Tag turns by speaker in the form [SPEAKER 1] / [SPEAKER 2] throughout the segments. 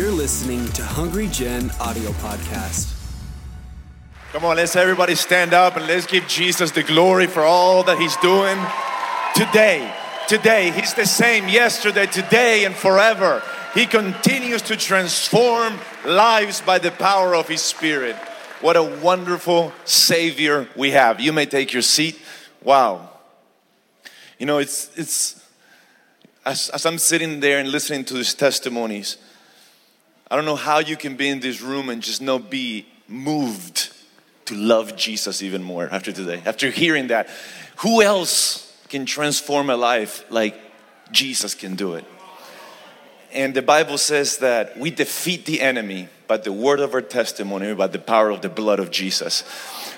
[SPEAKER 1] You're listening to Hungry Gen audio podcast.
[SPEAKER 2] Come on, let's everybody stand up and let's give Jesus the glory for all that He's doing today. Today, He's the same yesterday, today, and forever. He continues to transform lives by the power of His Spirit. What a wonderful Savior we have. You may take your seat. Wow. You know, it's, it's as, as I'm sitting there and listening to these testimonies, I don't know how you can be in this room and just not be moved to love Jesus even more after today. After hearing that, who else can transform a life like Jesus can do it? And the Bible says that we defeat the enemy by the word of our testimony, by the power of the blood of Jesus.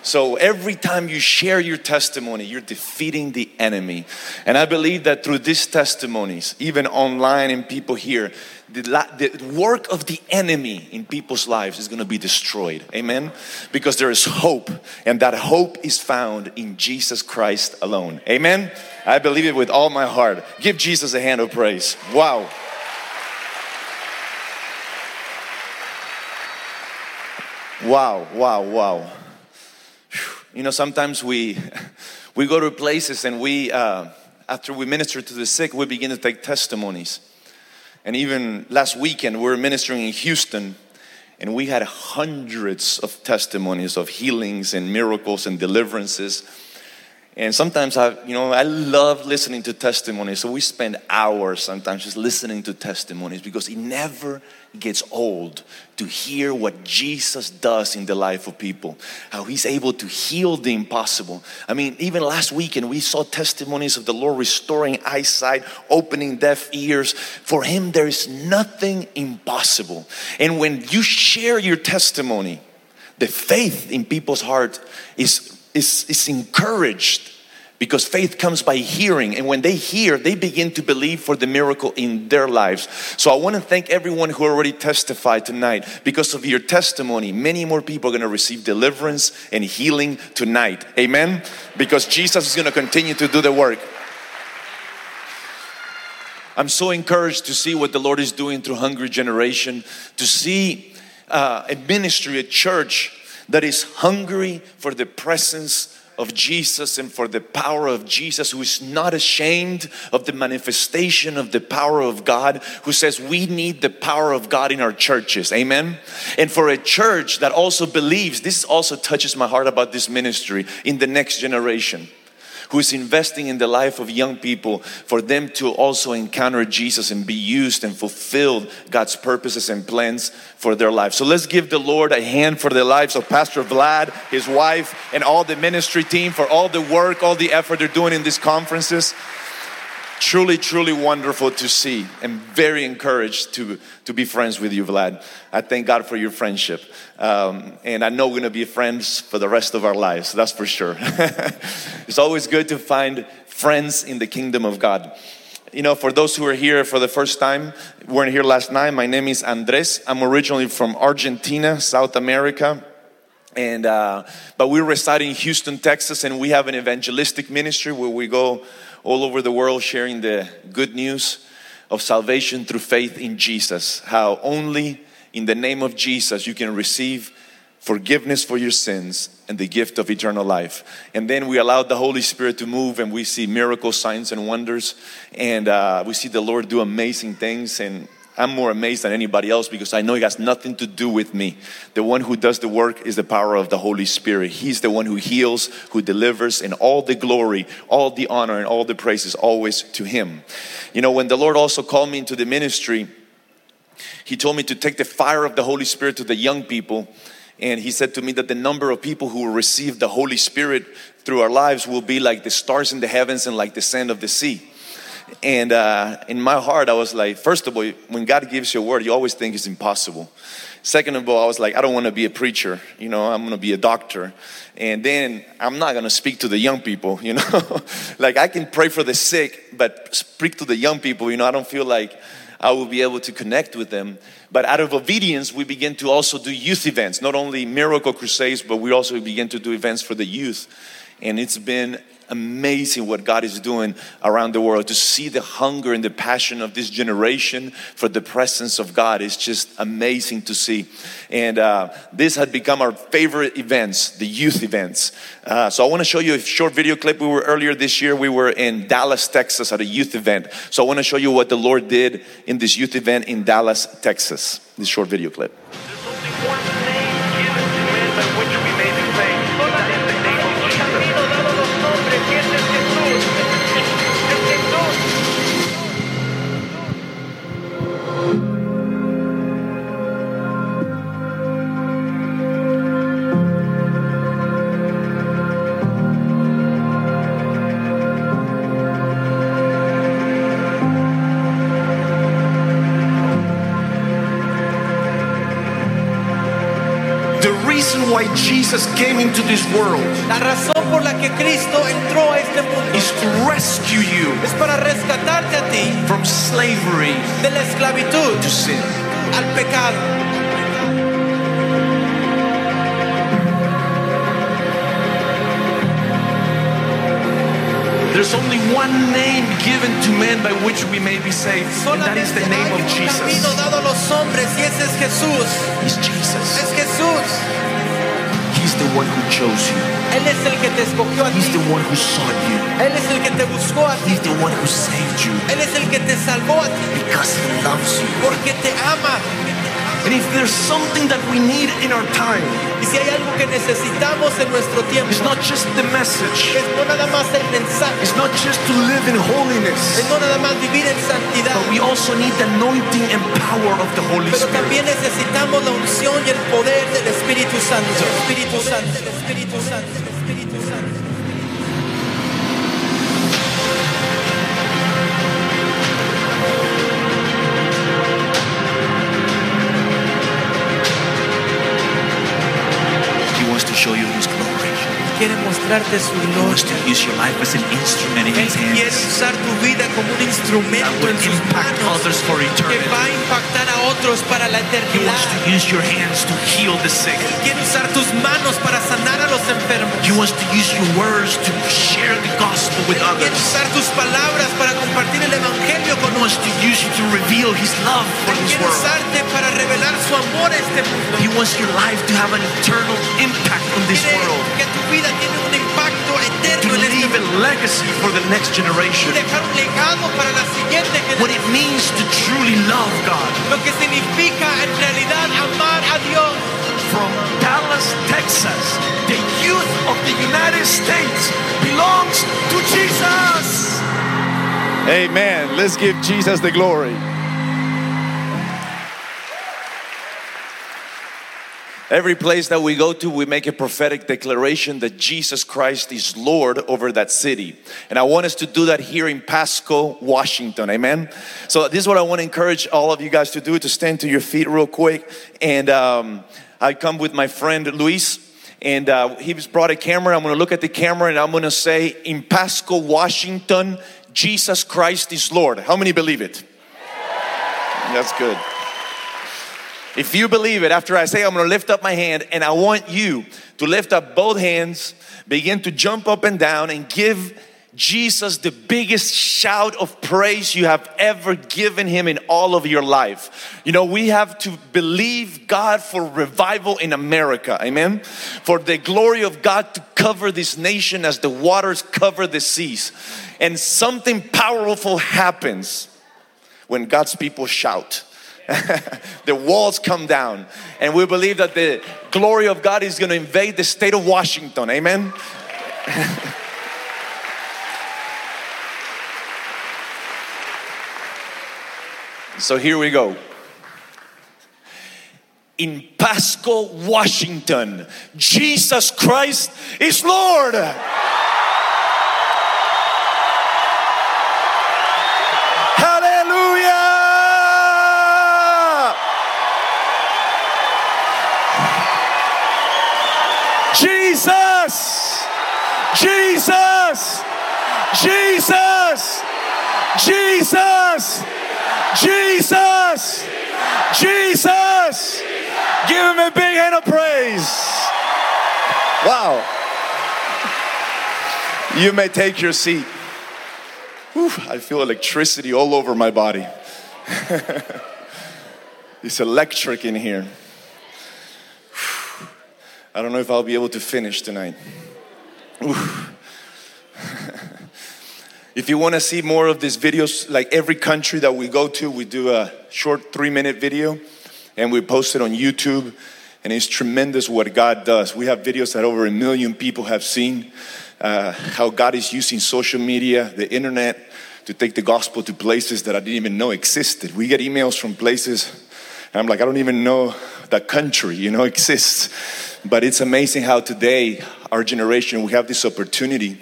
[SPEAKER 2] So every time you share your testimony, you're defeating the enemy. And I believe that through these testimonies, even online and people here, the, work of the enemy in people's lives is going to be destroyed. Amen? Because there is hope, and that hope is found in Jesus Christ alone. Amen? I believe it with all my heart. Give Jesus a hand of praise. Wow. Wow, wow, wow. You know, sometimes we we go to places and we uh, after we minister to the sick, we begin to take testimonies. And even last weekend, we were ministering in Houston, and we had hundreds of testimonies of healings and miracles and deliverances. And sometimes I, you know, I love listening to testimonies. So we spend hours sometimes just listening to testimonies because it never gets old to hear what Jesus does in the life of people. How he's able to heal the impossible. I mean, even last weekend we saw testimonies of the Lord restoring eyesight, opening deaf ears. For him there is nothing impossible. And when you share your testimony, the faith in people's heart is is, is encouraged because faith comes by hearing. And when they hear they begin to believe for the miracle in their lives. So i want to thank everyone who already testified tonight. Because of your testimony many more people are going to receive deliverance and healing tonight. Amen? Because jesus is going to continue to do the work. I'm so encouraged to see what the lord is doing through hungry generation to see uh, a ministry a church that is hungry for the presence of Jesus and for the power of Jesus, who is not ashamed of the manifestation of the power of God, who says we need the power of God in our churches. Amen. And for a church that also believes, this also touches my heart about this ministry in the next generation who is investing in the life of young people for them to also encounter Jesus and be used and fulfilled God's purposes and plans for their life. So let's give the Lord a hand for the lives of Pastor Vlad, his wife, and all the ministry team for all the work, all the effort they're doing in these conferences truly, truly wonderful to see and very encouraged to, to be friends with you, Vlad. I thank God for your friendship. Um, and I know we're going to be friends for the rest of our lives, that's for sure. it's always good to find friends in the kingdom of God. You know, for those who are here for the first time, weren't here last night, my name is Andres. I'm originally from Argentina, South America and uh, but we reside in houston texas and we have an evangelistic ministry where we go all over the world sharing the good news of salvation through faith in Jesus. How only in the name of Jesus you can receive forgiveness for your sins and the gift of eternal life. And then we allow the Holy Spirit to move and we see miracles, signs, and wonders. And uh, we see the Lord do amazing things. And I'm more amazed than anybody else because I know it has nothing to do with me. The one who does the work is the power of the Holy Spirit. He's the one who heals, who delivers, and all the glory, all the honor, and all the praise is always to Him. You know, when the Lord also called me into the ministry, He told me to take the fire of the Holy Spirit to the young people. And He said to me that the number of people who will receive the Holy Spirit through our lives will be like the stars in the heavens and like the sand of the sea. And uh, in my heart, I was like, first of all, when God gives you a word, you always think it's impossible. Second of all, I was like, I don't want to be a preacher, you know, I'm going to be a doctor. And then I'm not going to speak to the young people, you know. like I can pray for the sick, but speak to the young people, you know, I don't feel like I will be able to connect with them. But out of obedience, we begin to also do youth events, not only miracle crusades, but we also begin to do events for the youth. and it's been amazing what God is doing around the world. To see the hunger and the passion of this generation for the presence of God is just amazing to see. And uh, this had become our favorite events, the youth events. Uh, so I want to show you a short video clip. We were earlier this year, we were in Dallas, Texas at a youth event. So I want to show you what the Lord did in this youth event in Dallas, Texas. This short video clip.
[SPEAKER 3] Jesus came into this world
[SPEAKER 4] La razón por la que Cristo entró a este mundo
[SPEAKER 3] is to rescue you
[SPEAKER 4] es para rescatarte a ti
[SPEAKER 3] from slavery
[SPEAKER 4] de la esclavitud
[SPEAKER 3] to sin.
[SPEAKER 4] al pecado.
[SPEAKER 3] There's only one name given to men by which we may be saved, and that is the name of Jesus.
[SPEAKER 4] dado a los hombres y ese es Jesús.
[SPEAKER 3] He's Jesus.
[SPEAKER 4] Es Jesús.
[SPEAKER 3] He's the one who chose you.
[SPEAKER 4] Él es el que te escogió a
[SPEAKER 3] He's
[SPEAKER 4] ti.
[SPEAKER 3] the one who sought you.
[SPEAKER 4] Él es el que te buscó a ti.
[SPEAKER 3] He's the one who saved you
[SPEAKER 4] Él es el que te salvó a ti
[SPEAKER 3] because he loves you.
[SPEAKER 4] porque te ama.
[SPEAKER 3] And if there's something that we need in our time,
[SPEAKER 4] Y si hay algo que necesitamos en nuestro tiempo,
[SPEAKER 3] it's not just the message.
[SPEAKER 4] es no nada más el mensaje,
[SPEAKER 3] It's not just to live in holiness,
[SPEAKER 4] es no nada más vivir en santidad,
[SPEAKER 3] but we also need the anointing and power of the Holy
[SPEAKER 4] pero
[SPEAKER 3] Spirit.
[SPEAKER 4] también necesitamos la unción y el poder del Espíritu Santo. Espíritu Santo, Espíritu Santo, Espíritu Santo.
[SPEAKER 3] To show you.
[SPEAKER 4] Quiere mostrarte su
[SPEAKER 3] He
[SPEAKER 4] gloria.
[SPEAKER 3] wants to use your life as an instrument in
[SPEAKER 4] Él
[SPEAKER 3] His
[SPEAKER 4] quiere
[SPEAKER 3] hands
[SPEAKER 4] usar tu vida como un instrumento en sus
[SPEAKER 3] impact
[SPEAKER 4] manos
[SPEAKER 3] others for
[SPEAKER 4] que
[SPEAKER 3] eternity.
[SPEAKER 4] va a impactar a otros para la
[SPEAKER 3] He
[SPEAKER 4] eternidad.
[SPEAKER 3] wants to use your hands to heal the sick.
[SPEAKER 4] Él quiere usar tus manos para sanar a los enfermos.
[SPEAKER 3] He wants to use your words to share the gospel with
[SPEAKER 4] Él quiere
[SPEAKER 3] others.
[SPEAKER 4] usar tus palabras para compartir el evangelio con
[SPEAKER 3] He wants to use you to reveal His love for
[SPEAKER 4] Él
[SPEAKER 3] this
[SPEAKER 4] quiere
[SPEAKER 3] world.
[SPEAKER 4] usarte para revelar su amor a este mundo.
[SPEAKER 3] He wants your life to have an eternal impact on this world.
[SPEAKER 4] que tu vida tiene un impacto
[SPEAKER 3] To
[SPEAKER 4] eterno en este
[SPEAKER 3] leave
[SPEAKER 4] mundo.
[SPEAKER 3] a legacy for the next generation.
[SPEAKER 4] dejar un legado para la siguiente
[SPEAKER 3] What it means to truly love God.
[SPEAKER 4] Lo que significa en realidad amar a Dios.
[SPEAKER 3] From Dallas, Texas, the youth of the United States belongs to Jesus.
[SPEAKER 2] Amen. Let's give Jesus the glory. Every place that we go to, we make a prophetic declaration that Jesus Christ is Lord over that city. And I want us to do that here in Pasco, Washington. Amen. So, this is what I want to encourage all of you guys to do to stand to your feet real quick. And um, I come with my friend Luis and uh, he's brought a camera. I'm going to look at the camera and I'm going to say, In Pasco, Washington, Jesus Christ is Lord. How many believe it? That's good. If you believe it, after I say, I'm going to lift up my hand, and I want you to lift up both hands, begin to jump up and down, and give Jesus the biggest shout of praise you have ever given him in all of your life. You know, we have to believe God for revival in America. Amen. For the glory of God to cover this nation as the waters cover the seas. And something powerful happens when God's people shout. the walls come down, and we believe that the glory of God is going to invade the state of Washington. Amen. so here we go. In Pasco, Washington, Jesus Christ is Lord. Jesus! Jesus! Jesus! Jesus! Jesus! Give him a big hand of praise. Wow. You may take your seat. Whew, I feel electricity all over my body. it's electric in here. I don't know if I'll be able to finish tonight. if you want to see more of these videos, like every country that we go to, we do a short three minute video and we post it on YouTube. And it's tremendous what God does. We have videos that over a million people have seen uh, how God is using social media, the internet, to take the gospel to places that I didn't even know existed. We get emails from places, and I'm like, I don't even know that country, you know, exists. But it's amazing how today, our generation, we have this opportunity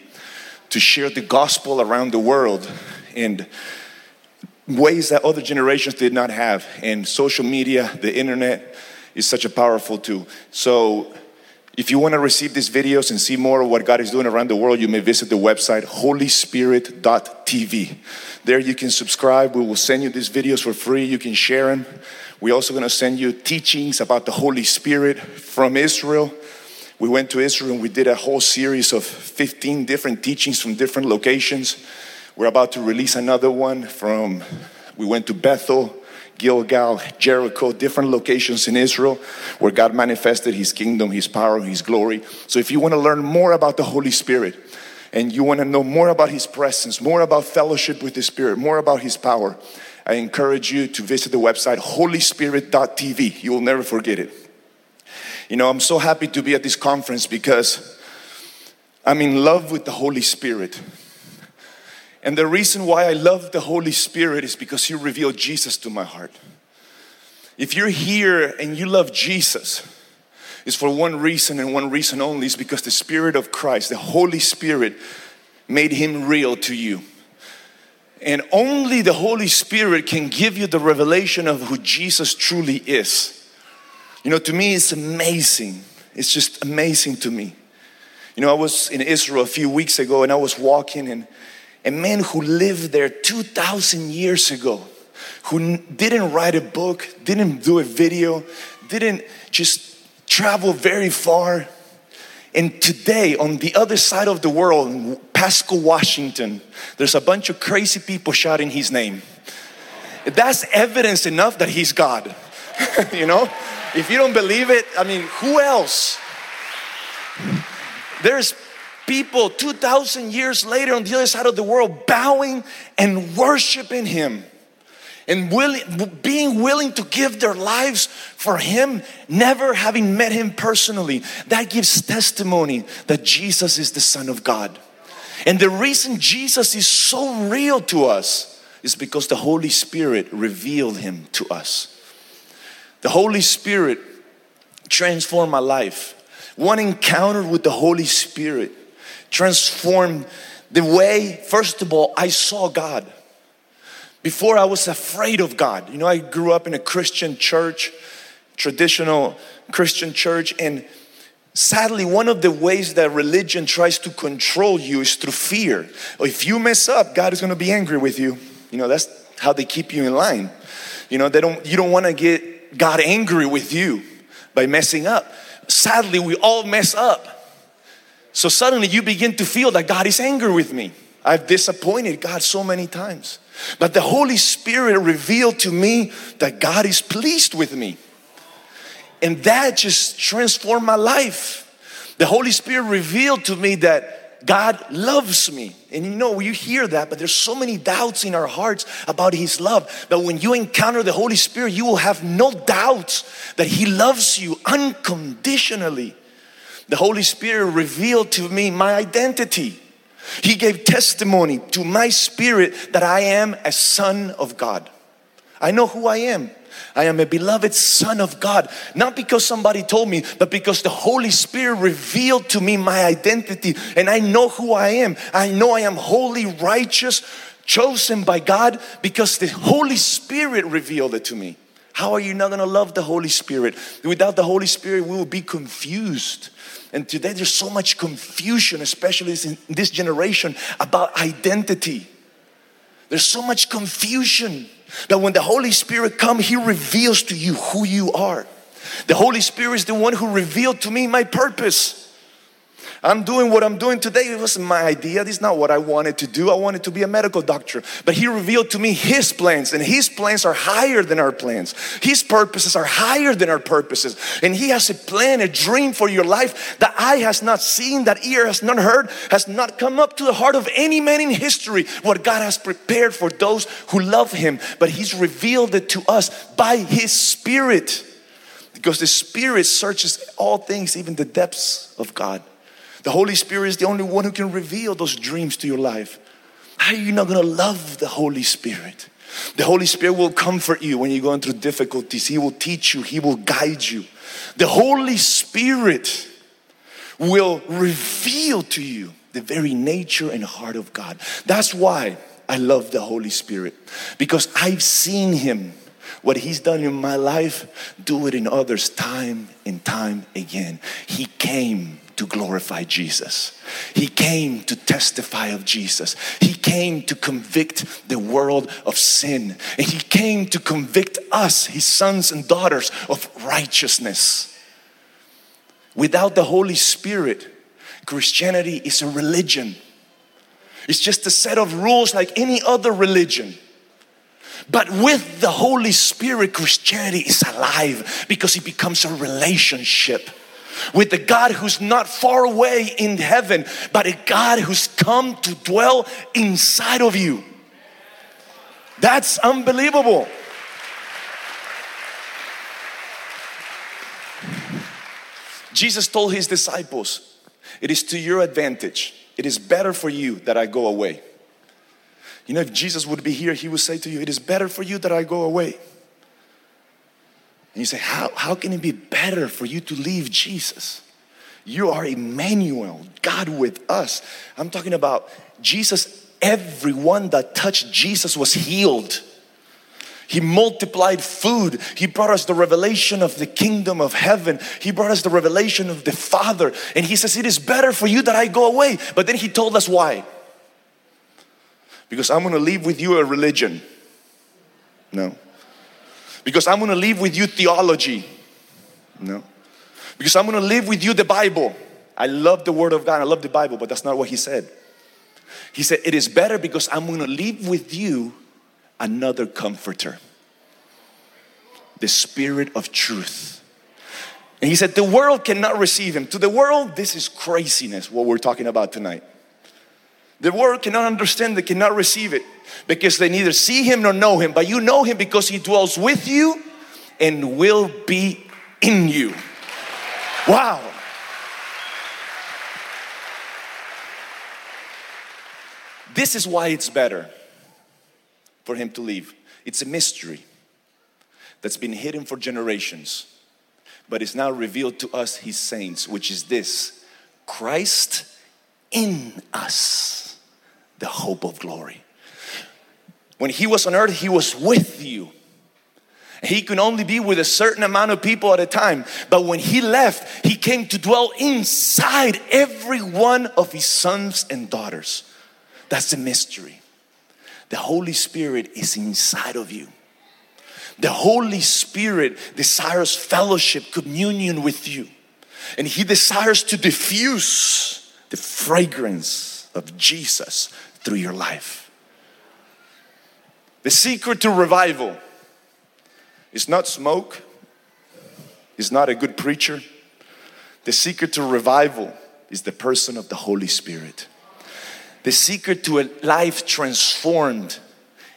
[SPEAKER 2] to share the gospel around the world in ways that other generations did not have. And social media, the internet, is such a powerful tool. So if you want to receive these videos and see more of what God is doing around the world, you may visit the website holyspirit.tv. There you can subscribe. We will send you these videos for free. You can share them. We're also going to send you teachings about the Holy Spirit from Israel. We went to Israel and we did a whole series of 15 different teachings from different locations. We're about to release another one from, we went to Bethel, Gilgal, Jericho, different locations in Israel where God manifested His kingdom, His power, His glory. So if you want to learn more about the Holy Spirit and you want to know more about His presence, more about fellowship with the Spirit, more about His power, I encourage you to visit the website holyspirit.tv. You will never forget it. You know, I'm so happy to be at this conference because I'm in love with the Holy Spirit. And the reason why I love the Holy Spirit is because He revealed Jesus to my heart. If you're here and you love Jesus, it's for one reason and one reason only is because the Spirit of Christ, the Holy Spirit, made Him real to you. And only the Holy Spirit can give you the revelation of who Jesus truly is. You know, to me, it's amazing. It's just amazing to me. You know, I was in Israel a few weeks ago and I was walking and a man who lived there 2,000 years ago, who didn't write a book, didn't do a video, didn't just travel very far. And today, on the other side of the world, in Pasco, Washington, there's a bunch of crazy people shouting his name. That's evidence enough that he's God. you know? If you don't believe it, I mean, who else? There's people 2,000 years later on the other side of the world bowing and worshiping Him and willing, being willing to give their lives for Him, never having met Him personally. That gives testimony that Jesus is the Son of God. And the reason Jesus is so real to us is because the Holy Spirit revealed Him to us. The Holy Spirit transformed my life. One encounter with the Holy Spirit transformed the way, first of all, I saw God. Before I was afraid of God. You know, I grew up in a Christian church, traditional Christian church, and sadly, one of the ways that religion tries to control you is through fear. Oh, if you mess up, God is going to be angry with you. You know, that's how they keep you in line. You know, they don't you don't want to get God angry with you by messing up. Sadly, we all mess up. So suddenly you begin to feel that God is angry with me. I've disappointed God so many times. But the Holy Spirit revealed to me that God is pleased with me. And that just transformed my life. The Holy Spirit revealed to me that God loves me. And you know, you hear that, but there's so many doubts in our hearts about His love. But when you encounter the Holy Spirit, you will have no doubts that He loves you unconditionally the Holy Spirit revealed to me my identity. He gave testimony to my spirit that I am a son of God. I know who I am. I am a beloved son of God, not because somebody told me, but because the Holy Spirit revealed to me my identity and I know who I am. I know I am holy, righteous, chosen by God because the Holy Spirit revealed it to me. How are you not going to love the Holy Spirit? Without the Holy Spirit, we will be confused. And today there's so much confusion, especially in this generation, about identity. There's so much confusion that when the Holy Spirit comes, He reveals to you who you are. The Holy Spirit is the one who revealed to me my purpose. I'm doing what I'm doing today. It wasn't my idea. This is not what I wanted to do. I wanted to be a medical doctor. But He revealed to me His plans, and His plans are higher than our plans. His purposes are higher than our purposes. And He has a plan, a dream for your life that eye has not seen, that ear has not heard, has not come up to the heart of any man in history. What God has prepared for those who love Him. But He's revealed it to us by His Spirit. Because the Spirit searches all things, even the depths of God. The Holy Spirit is the only one who can reveal those dreams to your life. How are you not going to love the Holy Spirit? The Holy Spirit will comfort you when you're going through difficulties. He will teach you, He will guide you. The Holy Spirit will reveal to you the very nature and heart of God. That's why I love the Holy Spirit because I've seen Him what he's done in my life, do it in others time and time again. He came to glorify Jesus. He came to testify of Jesus. He came to convict the world of sin. And He came to convict us, His sons and daughters, of righteousness. Without the Holy Spirit, Christianity is a religion. It's just a set of rules like any other religion. But with the Holy Spirit, Christianity is alive because it becomes a relationship with the God who's not far away in heaven, but a God who's come to dwell inside of you. That's unbelievable. Jesus told his disciples, It is to your advantage. It is better for you that I go away. You know, if Jesus would be here, he would say to you, It is better for you that I go away. And you say, How, how can it be better for you to leave Jesus? You are Emmanuel, God with us. I'm talking about Jesus, everyone that touched Jesus was healed. He multiplied food. He brought us the revelation of the kingdom of heaven. He brought us the revelation of the Father. And He says, It is better for you that I go away. But then He told us why because I'm going to leave with you a religion. No. Because I'm going to leave with you theology. No. Because I'm going to leave with you the Bible. I love the Word of God. I love the Bible, but that's not what He said. He said, It is better because I'm going to leave with you another comforter, the Spirit of truth. And He said, The world cannot receive Him. To the world, this is craziness, what we're talking about tonight. The world cannot understand, they cannot receive it because they neither see him nor know him. But you know him because he dwells with you and will be in you. Wow. This is why it's better for him to leave. It's a mystery that's been hidden for generations, but it's now revealed to us, his saints, which is this Christ in us the hope of glory. When he was on earth, he was with you. He could only be with a certain amount of people at a time. But when he left, he came to dwell inside every one of his sons and daughters. That's the mystery. The Holy Spirit is inside of you. The Holy Spirit desires fellowship, communion with you. And he desires to diffuse the fragrance of Jesus through your life. The secret to revival is not smoke, is not a good preacher. The secret to revival is the person of the Holy Spirit. The secret to a life transformed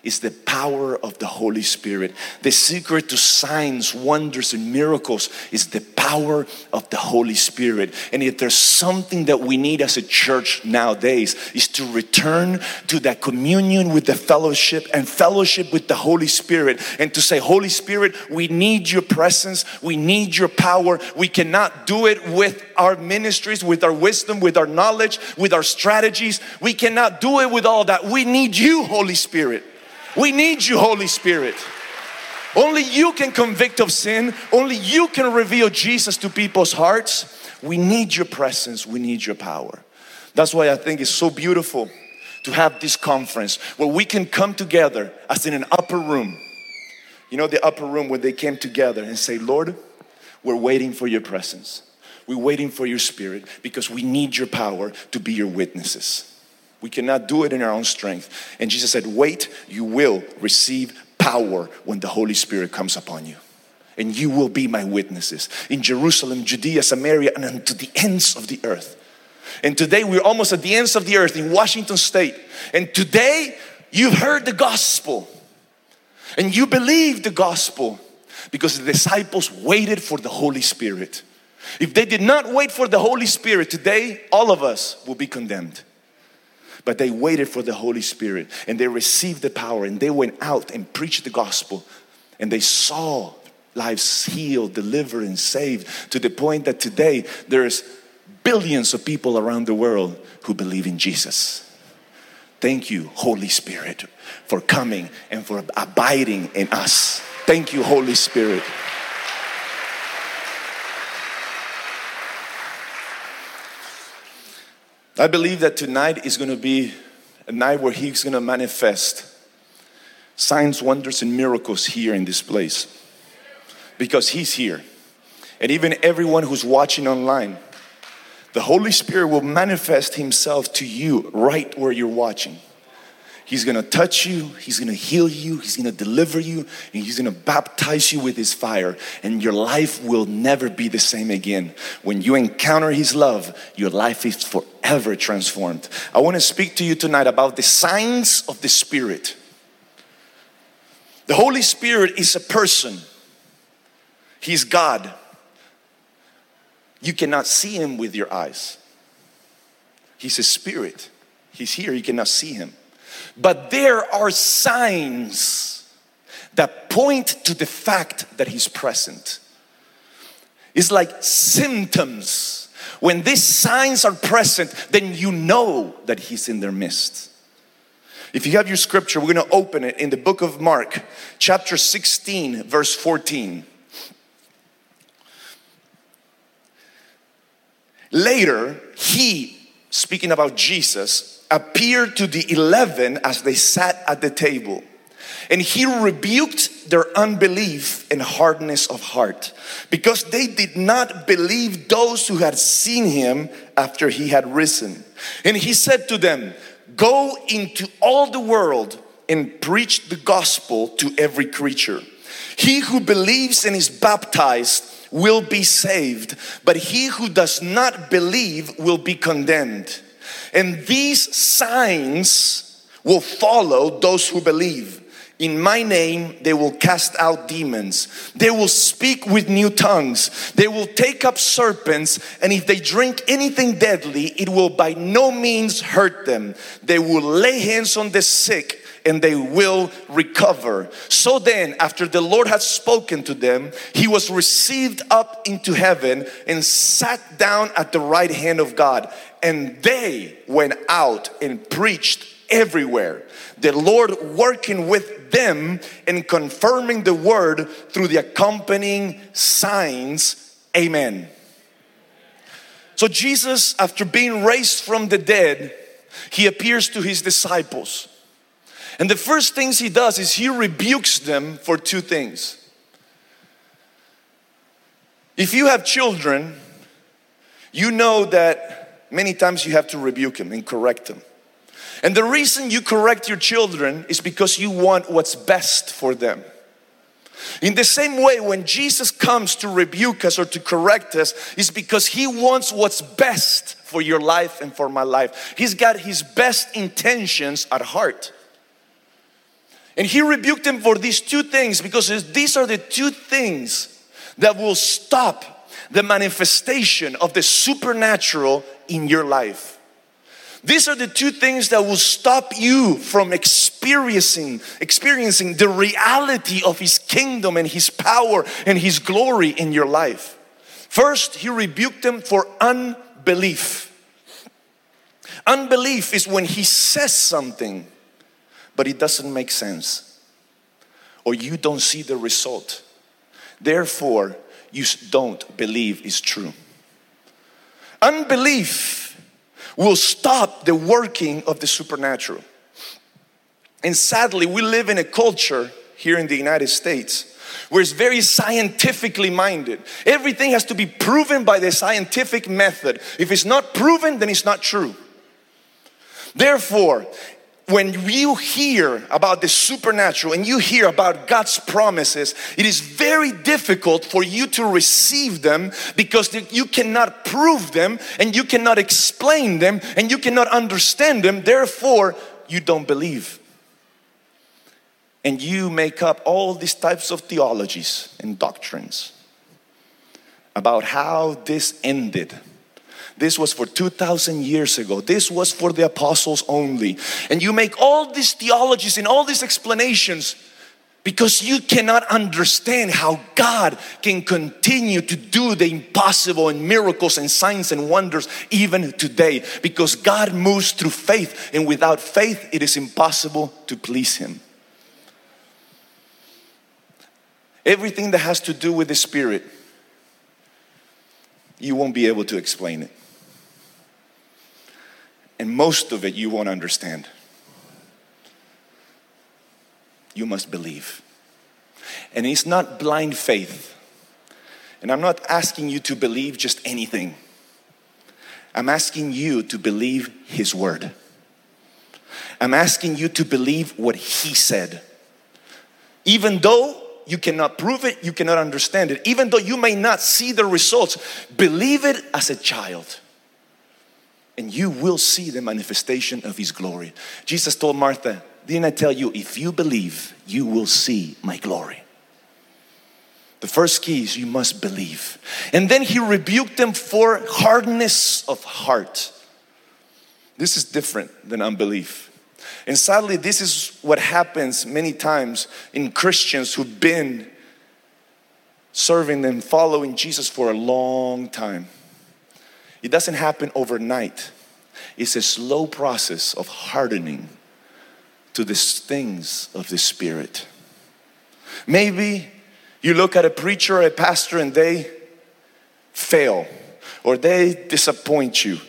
[SPEAKER 2] is the power of the Holy Spirit. The secret to signs, wonders, and miracles is the power of the Holy Spirit. And if there's something that we need as a church nowadays, is to return to that communion with the fellowship and fellowship with the Holy Spirit and to say, Holy Spirit, we need your presence, we need your power. We cannot do it with our ministries, with our wisdom, with our knowledge, with our strategies. We cannot do it with all that. We need you, Holy Spirit. We need you, Holy Spirit. Only you can convict of sin. Only you can reveal Jesus to people's hearts. We need your presence. We need your power. That's why I think it's so beautiful to have this conference where we can come together as in an upper room. You know, the upper room where they came together and say, Lord, we're waiting for your presence. We're waiting for your spirit because we need your power to be your witnesses. We cannot do it in our own strength. And Jesus said, Wait, you will receive power when the Holy Spirit comes upon you. And you will be my witnesses in Jerusalem, Judea, Samaria, and unto the ends of the earth. And today we're almost at the ends of the earth in Washington state. And today you've heard the gospel and you believe the gospel because the disciples waited for the Holy Spirit. If they did not wait for the Holy Spirit, today all of us will be condemned. But they waited for the Holy Spirit and they received the power and they went out and preached the gospel and they saw lives healed, delivered, and saved to the point that today there's billions of people around the world who believe in Jesus. Thank you, Holy Spirit, for coming and for abiding in us. Thank you, Holy Spirit. I believe that tonight is going to be a night where He's going to manifest signs, wonders, and miracles here in this place because He's here. And even everyone who's watching online, the Holy Spirit will manifest Himself to you right where you're watching. He's gonna touch you, He's gonna heal you, He's gonna deliver you, and He's gonna baptize you with His fire, and your life will never be the same again. When you encounter His love, your life is forever transformed. I wanna speak to you tonight about the signs of the Spirit. The Holy Spirit is a person, He's God. You cannot see Him with your eyes, He's a spirit. He's here, you cannot see Him. But there are signs that point to the fact that He's present. It's like symptoms. When these signs are present, then you know that He's in their midst. If you have your scripture, we're going to open it in the book of Mark, chapter 16, verse 14. Later, he, speaking about Jesus, appeared to the eleven as they sat at the table. And he rebuked their unbelief and hardness of heart because they did not believe those who had seen him after he had risen. And he said to them, Go into all the world and preach the gospel to every creature. He who believes and is baptized will be saved, but he who does not believe will be condemned. And these signs will follow those who believe. In my name, they will cast out demons. They will speak with new tongues. They will take up serpents. And if they drink anything deadly, it will by no means hurt them. They will lay hands on the sick and they will recover. So then, after the Lord had spoken to them, he was received up into heaven and sat down at the right hand of God. And they went out and preached everywhere. The Lord working with them and confirming the word through the accompanying signs. Amen. So, Jesus, after being raised from the dead, he appears to his disciples. And the first things he does is he rebukes them for two things. If you have children, you know that many times you have to rebuke them and correct them. And the reason you correct your children is because you want what's best for them. In the same way, when Jesus comes to rebuke us or to correct us, is because He wants what's best for your life and for my life. He's got His best intentions at heart. And he rebuked them for these two things because these are the two things that will stop the manifestation of the supernatural in your life. These are the two things that will stop you from experiencing experiencing the reality of his kingdom and his power and his glory in your life. First, he rebuked them for unbelief. Unbelief is when he says something but it doesn't make sense, or you don't see the result. Therefore, you don't believe is true. Unbelief will stop the working of the supernatural. And sadly, we live in a culture here in the United States where it's very scientifically minded. Everything has to be proven by the scientific method. If it's not proven, then it's not true. Therefore, when you hear about the supernatural and you hear about God's promises, it is very difficult for you to receive them because you cannot prove them and you cannot explain them and you cannot understand them. Therefore, you don't believe. And you make up all these types of theologies and doctrines about how this ended this was for 2,000 years ago. This was for the apostles only. And you make all these theologies and all these explanations because you cannot understand how God can continue to do the impossible and miracles and signs and wonders even today. Because God moves through faith, and without faith, it is impossible to please Him. Everything that has to do with the Spirit, you won't be able to explain it and most of it you won't understand. You must believe. And it's not blind faith. And I'm not asking you to believe just anything. I'm asking you to believe His word. I'm asking you to believe what He said. Even though you cannot prove it, you cannot understand it, even though you may not see the results, believe it as a child and you will see the manifestation of his glory. Jesus told Martha, Didn't I tell you, if you believe, you will see my glory? The first key is you must believe. And then he rebuked them for hardness of heart. This is different than unbelief. And sadly, this is what happens many times in Christians who've been serving and following Jesus for a long time. It doesn't happen overnight. It's a slow process of hardening to the things of the Spirit. Maybe you look at a preacher or a pastor and they fail or they disappoint you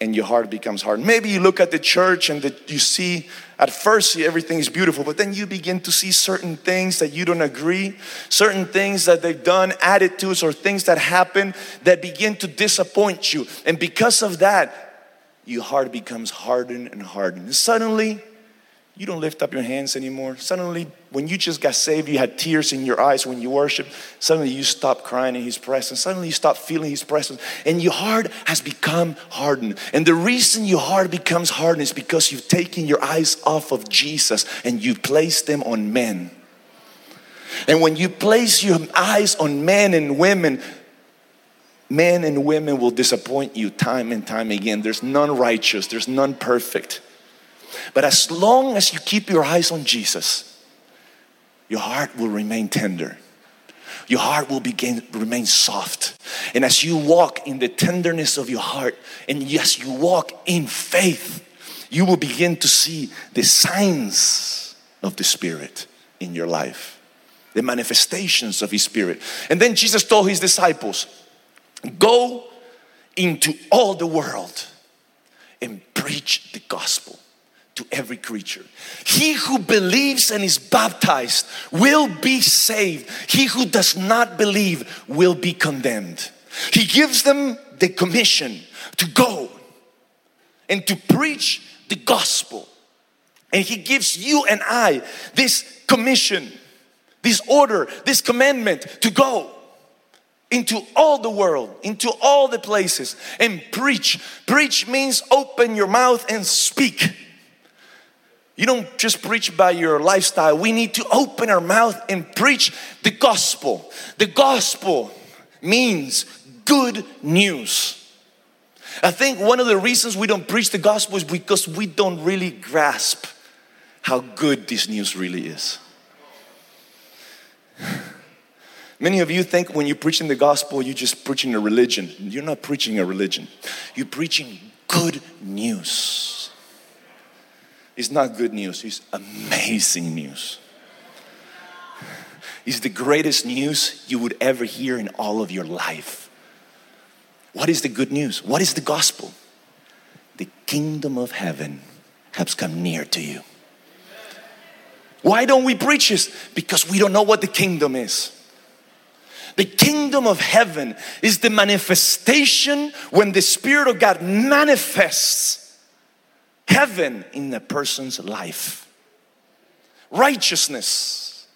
[SPEAKER 2] and your heart becomes hard. Maybe you look at the church and that you see at first everything is beautiful, but then you begin to see certain things that you don't agree, certain things that they've done, attitudes or things that happen that begin to disappoint you. And because of that, your heart becomes hardened and hardened. And suddenly, you don't lift up your hands anymore. Suddenly, when you just got saved, you had tears in your eyes when you worship. Suddenly, you stop crying in His presence. Suddenly, you stop feeling His presence. And your heart has become hardened. And the reason your heart becomes hardened is because you've taken your eyes off of Jesus and you place them on men. And when you place your eyes on men and women, men and women will disappoint you time and time again. There's none righteous, there's none perfect. But as long as you keep your eyes on Jesus, your heart will remain tender. Your heart will begin remain soft. And as you walk in the tenderness of your heart, and as you walk in faith, you will begin to see the signs of the Spirit in your life, the manifestations of His Spirit. And then Jesus told His disciples, Go into all the world and preach the gospel to every creature. He who believes and is baptized will be saved. He who does not believe will be condemned. He gives them the commission to go and to preach the gospel. And He gives you and I this commission, this order, this commandment to go into all the world, into all the places and preach. Preach means open your mouth and speak. You don't just preach by your lifestyle. We need to open our mouth and preach the gospel. The gospel means good news. I think one of the reasons we don't preach the gospel is because we don't really grasp how good this news really is. Many of you think when you're preaching the gospel, you're just preaching a religion. You're not preaching a religion, you're preaching good news. It's not good news, it's amazing news. It's the greatest news you would ever hear in all of your life. What is the good news? What is the gospel? The kingdom of heaven has come near to you. Why don't we preach this? Because we don't know what the kingdom is. The kingdom of heaven is the manifestation when the Spirit of God manifests heaven in a person's life. Righteousness.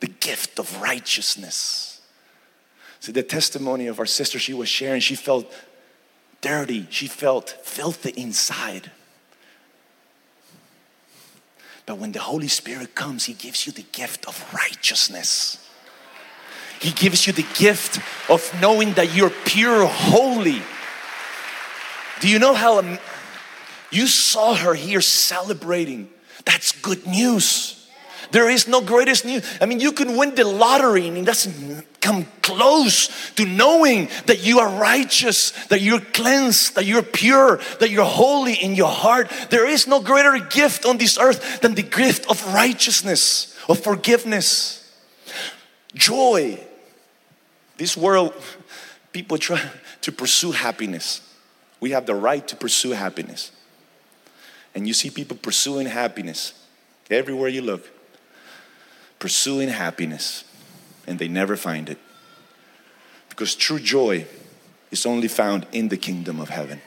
[SPEAKER 2] The gift of righteousness. See, the testimony of our sister, she was sharing, she felt dirty, she felt filthy inside. But when the Holy Spirit comes, He gives you the gift of righteousness. He gives you the gift of knowing that you're pure, holy. Do you know how you saw her here celebrating? That's good news. There is no greatest news. I mean, you can win the lottery and it doesn't come close to knowing that you are righteous, that you're cleansed, that you're pure, that you're holy in your heart. There is no greater gift on this earth than the gift of righteousness, of forgiveness, joy. This world, people try to pursue happiness. We have the right to pursue happiness. And you see people pursuing happiness everywhere you look pursuing happiness and they never find it. Because true joy is only found in the kingdom of heaven.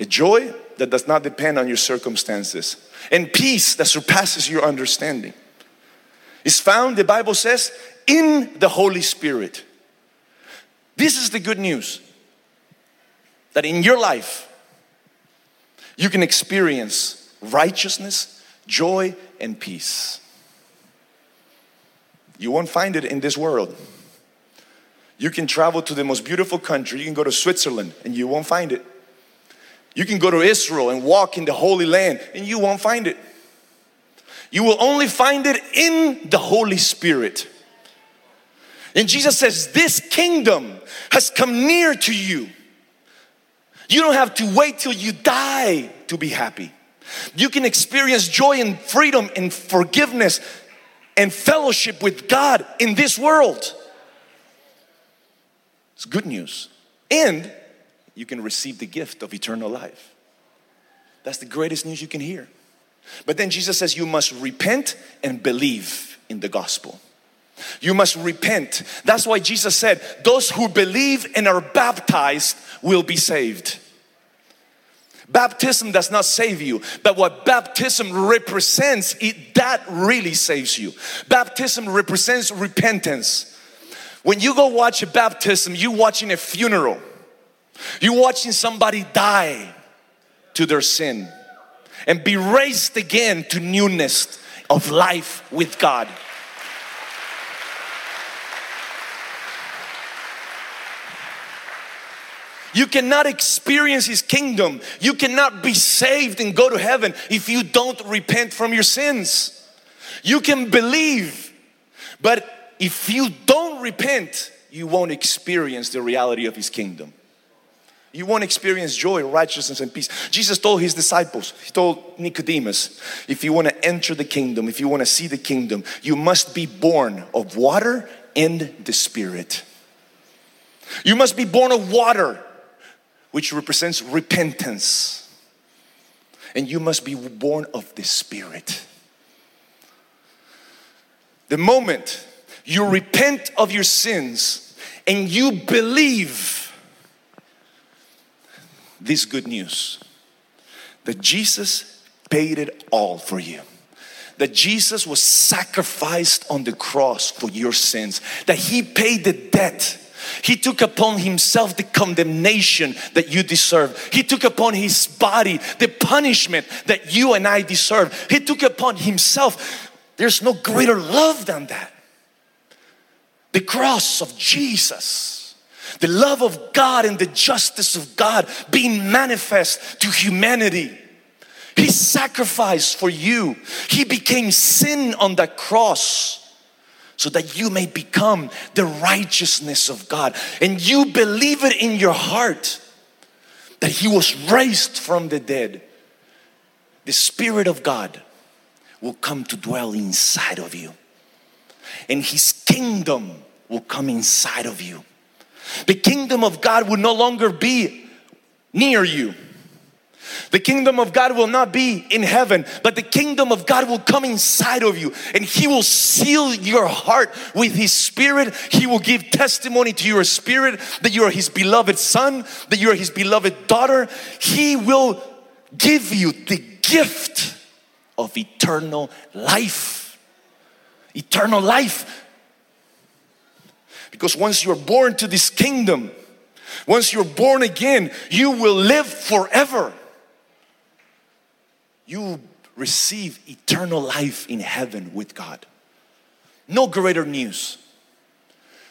[SPEAKER 2] A joy that does not depend on your circumstances, and peace that surpasses your understanding is found, the Bible says, in the Holy Spirit. This is the good news that in your life you can experience righteousness, joy, and peace. You won't find it in this world. You can travel to the most beautiful country, you can go to Switzerland and you won't find it. You can go to Israel and walk in the Holy Land and you won't find it. You will only find it in the Holy Spirit. And Jesus says, This kingdom has come near to you. You don't have to wait till you die to be happy. You can experience joy and freedom and forgiveness and fellowship with God in this world. It's good news. And you can receive the gift of eternal life. That's the greatest news you can hear. But then Jesus says you must repent and believe in the gospel. You must repent. That's why Jesus said, Those who believe and are baptized will be saved. Baptism does not save you, but what baptism represents, it, that really saves you. Baptism represents repentance. When you go watch a baptism, you're watching a funeral. You're watching somebody die to their sin and be raised again to newness of life with God. You cannot experience His kingdom. You cannot be saved and go to heaven if you don't repent from your sins. You can believe, but if you don't repent, you won't experience the reality of His kingdom. You won't experience joy, righteousness, and peace. Jesus told his disciples, He told Nicodemus, if you want to enter the kingdom, if you want to see the kingdom, you must be born of water and the Spirit. You must be born of water which represents repentance. And you must be born of the Spirit. The moment you repent of your sins and you believe this good news that Jesus paid it all for you that Jesus was sacrificed on the cross for your sins, that He paid the debt he took upon himself the condemnation that you deserve. He took upon his body the punishment that you and I deserve. He took upon himself. There's no greater love than that. The cross of Jesus, the love of God and the justice of God being manifest to humanity. He sacrificed for you. He became sin on that cross so that you may become the righteousness of God. And you believe it in your heart that He was raised from the dead. The Spirit of God will come to dwell inside of you, and His kingdom will come inside of you. The kingdom of God will no longer be near you. The kingdom of God will not be in heaven, but the kingdom of God will come inside of you and He will seal your heart with His Spirit. He will give testimony to your spirit that you are His beloved Son, that you are His beloved daughter. He will give you the gift of eternal life. Eternal life. Because once you're born to this kingdom, once you're born again, you will live forever you receive eternal life in heaven with God. No greater news.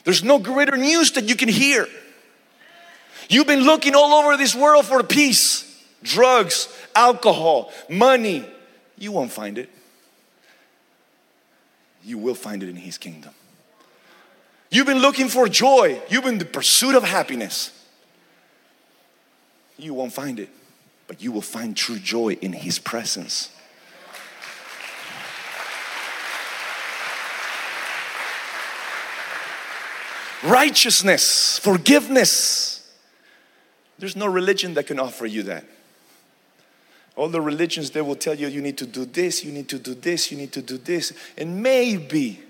[SPEAKER 2] There's no greater news that you can hear. You've been looking all over this world for peace, drugs, alcohol, money. You won't find it. You will find it in His kingdom. You've been looking for joy, you've been the pursuit of happiness. You won't find it but you will find true joy in His presence. Righteousness, forgiveness. There's no religion that can offer you that. All the religions, they will tell you you need to do this, you need to do this, you need to do this, and maybe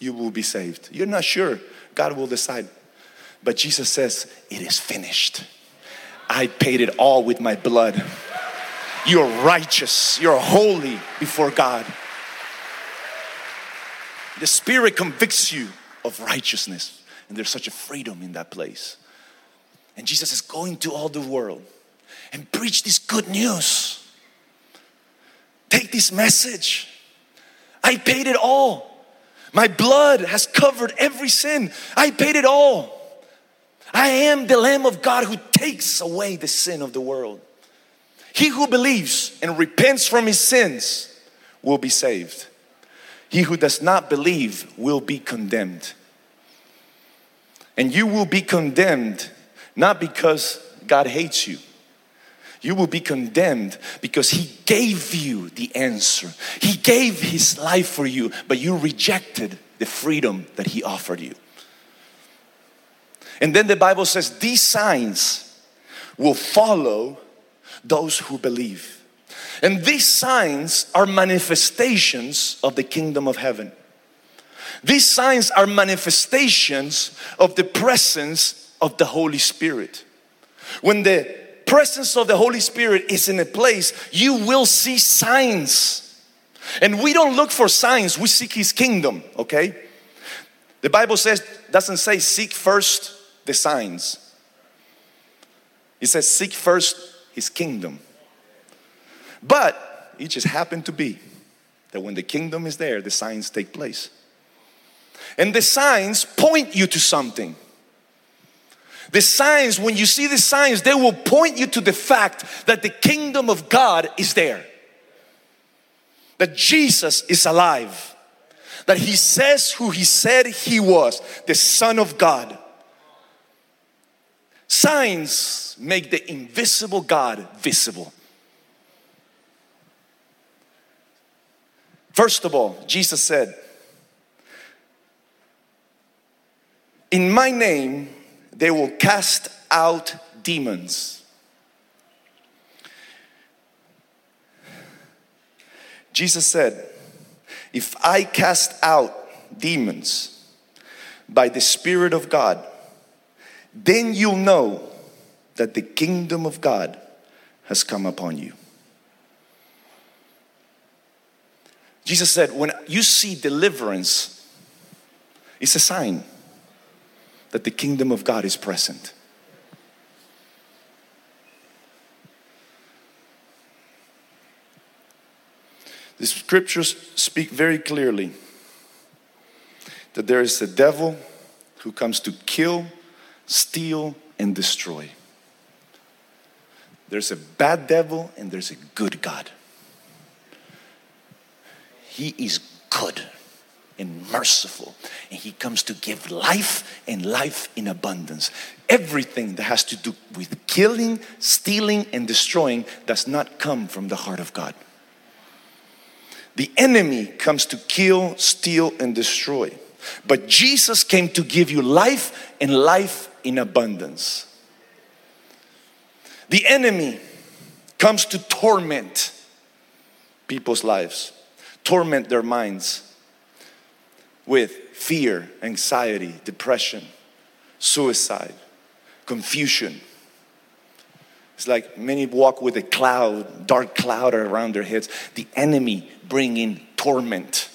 [SPEAKER 2] you will be saved. You're not sure. God will decide. But Jesus says, It is finished. I paid it all with my blood. You're righteous, you're holy before God. The Spirit convicts you of righteousness, and there's such a freedom in that place. And Jesus is going to all the world and preach this good news. Take this message. I paid it all. My blood has covered every sin. I paid it all. I am the Lamb of God who takes away the sin of the world. He who believes and repents from his sins will be saved. He who does not believe will be condemned. And you will be condemned not because God hates you. You will be condemned because He gave you the answer. He gave His life for you, but you rejected the freedom that He offered you. And then the Bible says these signs will follow those who believe. And these signs are manifestations of the kingdom of heaven. These signs are manifestations of the presence of the Holy Spirit. When the presence of the Holy Spirit is in a place, you will see signs. And we don't look for signs, we seek His kingdom, okay? The Bible says, doesn't say seek first the signs. He says, Seek first his kingdom. But it just happened to be that when the kingdom is there, the signs take place. And the signs point you to something. The signs, when you see the signs, they will point you to the fact that the kingdom of God is there. That Jesus is alive. That he says who he said he was, the Son of God. Signs make the invisible God visible. First of all, Jesus said, In my name, they will cast out demons. Jesus said, If I cast out demons by the Spirit of God, then you'll know that the kingdom of God has come upon you. Jesus said, when you see deliverance, it's a sign that the kingdom of God is present. The scriptures speak very clearly that there is a devil who comes to kill, steal, and destroy. There's a bad devil and there's a good God. He is good and merciful, and He comes to give life and life in abundance. Everything that has to do with killing, stealing, and destroying does not come from the heart of God. The enemy comes to kill, steal, and destroy. But Jesus came to give you life and life in abundance. The enemy comes to torment people's lives, torment their minds with fear, anxiety, depression, suicide, confusion. It's like many walk with a cloud, dark cloud around their heads. The enemy bringing torment.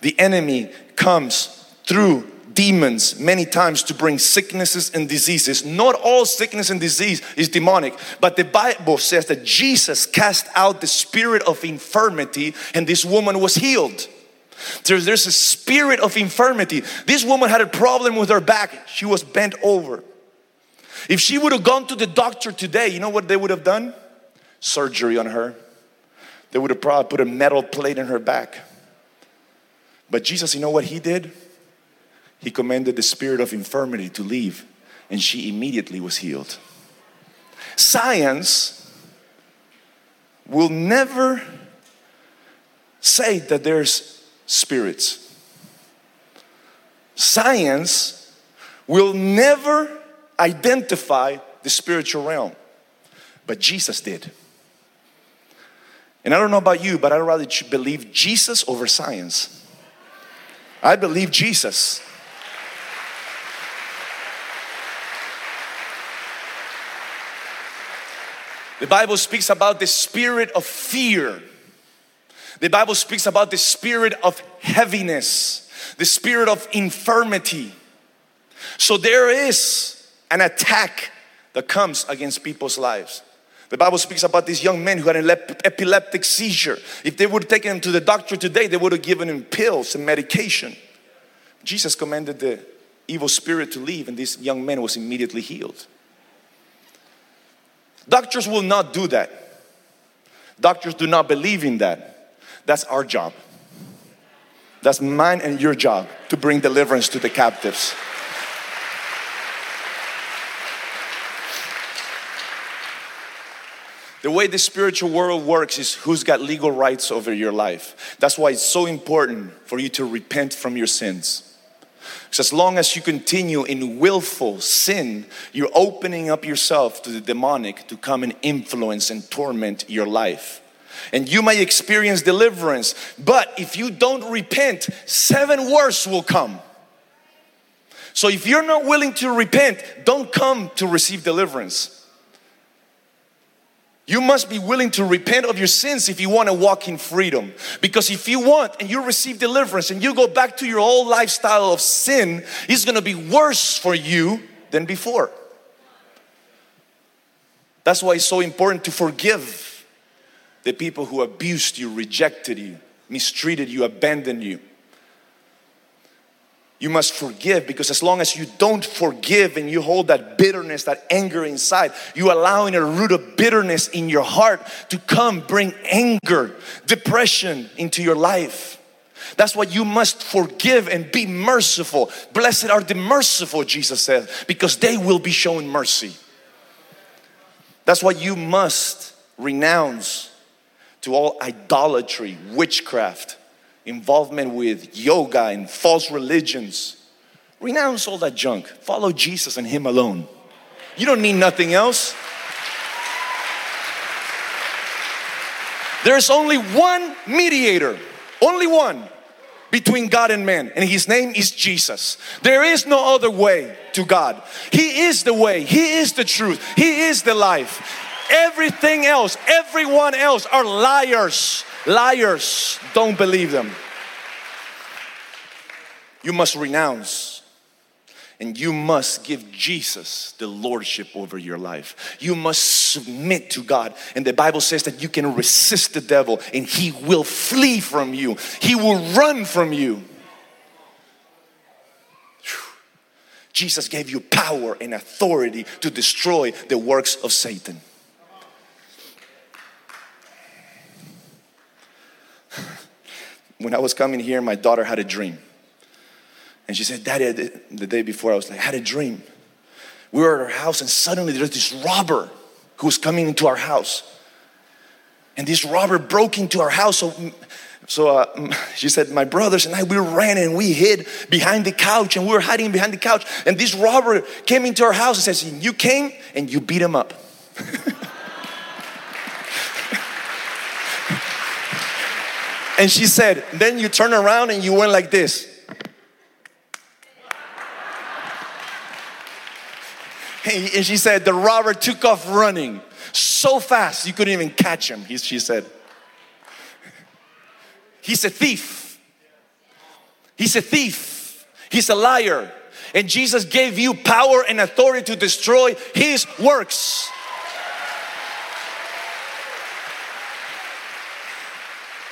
[SPEAKER 2] The enemy comes through demons many times to bring sicknesses and diseases. Not all sickness and disease is demonic, but the Bible says that Jesus cast out the spirit of infirmity and this woman was healed. There's, there's a spirit of infirmity. This woman had a problem with her back, she was bent over. If she would have gone to the doctor today, you know what they would have done? Surgery on her. They would have probably put a metal plate in her back. But Jesus, you know what he did? He commanded the spirit of infirmity to leave, and she immediately was healed. Science will never say that there's spirits. Science will never identify the spiritual realm, but Jesus did. And I don't know about you, but I'd rather believe Jesus over science. I believe Jesus. The Bible speaks about the spirit of fear. The Bible speaks about the spirit of heaviness, the spirit of infirmity. So there is an attack that comes against people's lives. The Bible speaks about this young man who had an epileptic seizure. If they would have taken him to the doctor today, they would have given him pills and medication. Jesus commanded the evil spirit to leave, and this young man was immediately healed. Doctors will not do that. Doctors do not believe in that. That's our job. That's mine and your job to bring deliverance to the captives. The way the spiritual world works is who's got legal rights over your life. That's why it's so important for you to repent from your sins. Because as long as you continue in willful sin, you're opening up yourself to the demonic to come and influence and torment your life. And you may experience deliverance, but if you don't repent, seven worse will come. So if you're not willing to repent, don't come to receive deliverance. You must be willing to repent of your sins if you want to walk in freedom. Because if you want and you receive deliverance and you go back to your old lifestyle of sin, it's going to be worse for you than before. That's why it's so important to forgive the people who abused you, rejected you, mistreated you, abandoned you. You must forgive because as long as you don't forgive and you hold that bitterness, that anger inside, you allowing a root of bitterness in your heart to come bring anger, depression into your life. That's why you must forgive and be merciful. Blessed are the merciful, Jesus said, because they will be shown mercy. That's why you must renounce to all idolatry, witchcraft, involvement with yoga and false religions. Renounce all that junk. Follow Jesus and Him alone. You don't need nothing else. There's only one mediator, only one between God and man, and his name is Jesus. There is no other way to God. He is the way, He is the truth, He is the life. Everything else, everyone else are liars. Liars, don't believe them. You must renounce and you must give Jesus the lordship over your life. You must submit to God. And the Bible says that you can resist the devil and he will flee from you, he will run from you. Jesus gave you power and authority to destroy the works of Satan. When I was coming here, my daughter had a dream. And she said, Daddy, the day before, I was like, I had a dream. We were at our house, and suddenly there's this robber who was coming into our house. And this robber broke into our house. So, so uh, she said, My brothers and I, we ran and we hid behind the couch, and we were hiding behind the couch. And this robber came into our house and says, You came and you beat him up. And she said, then you turn around and you went like this. And she said, the robber took off running so fast you couldn't even catch him, he, she said. He's a thief. He's a thief. He's a liar. And Jesus gave you power and authority to destroy his works.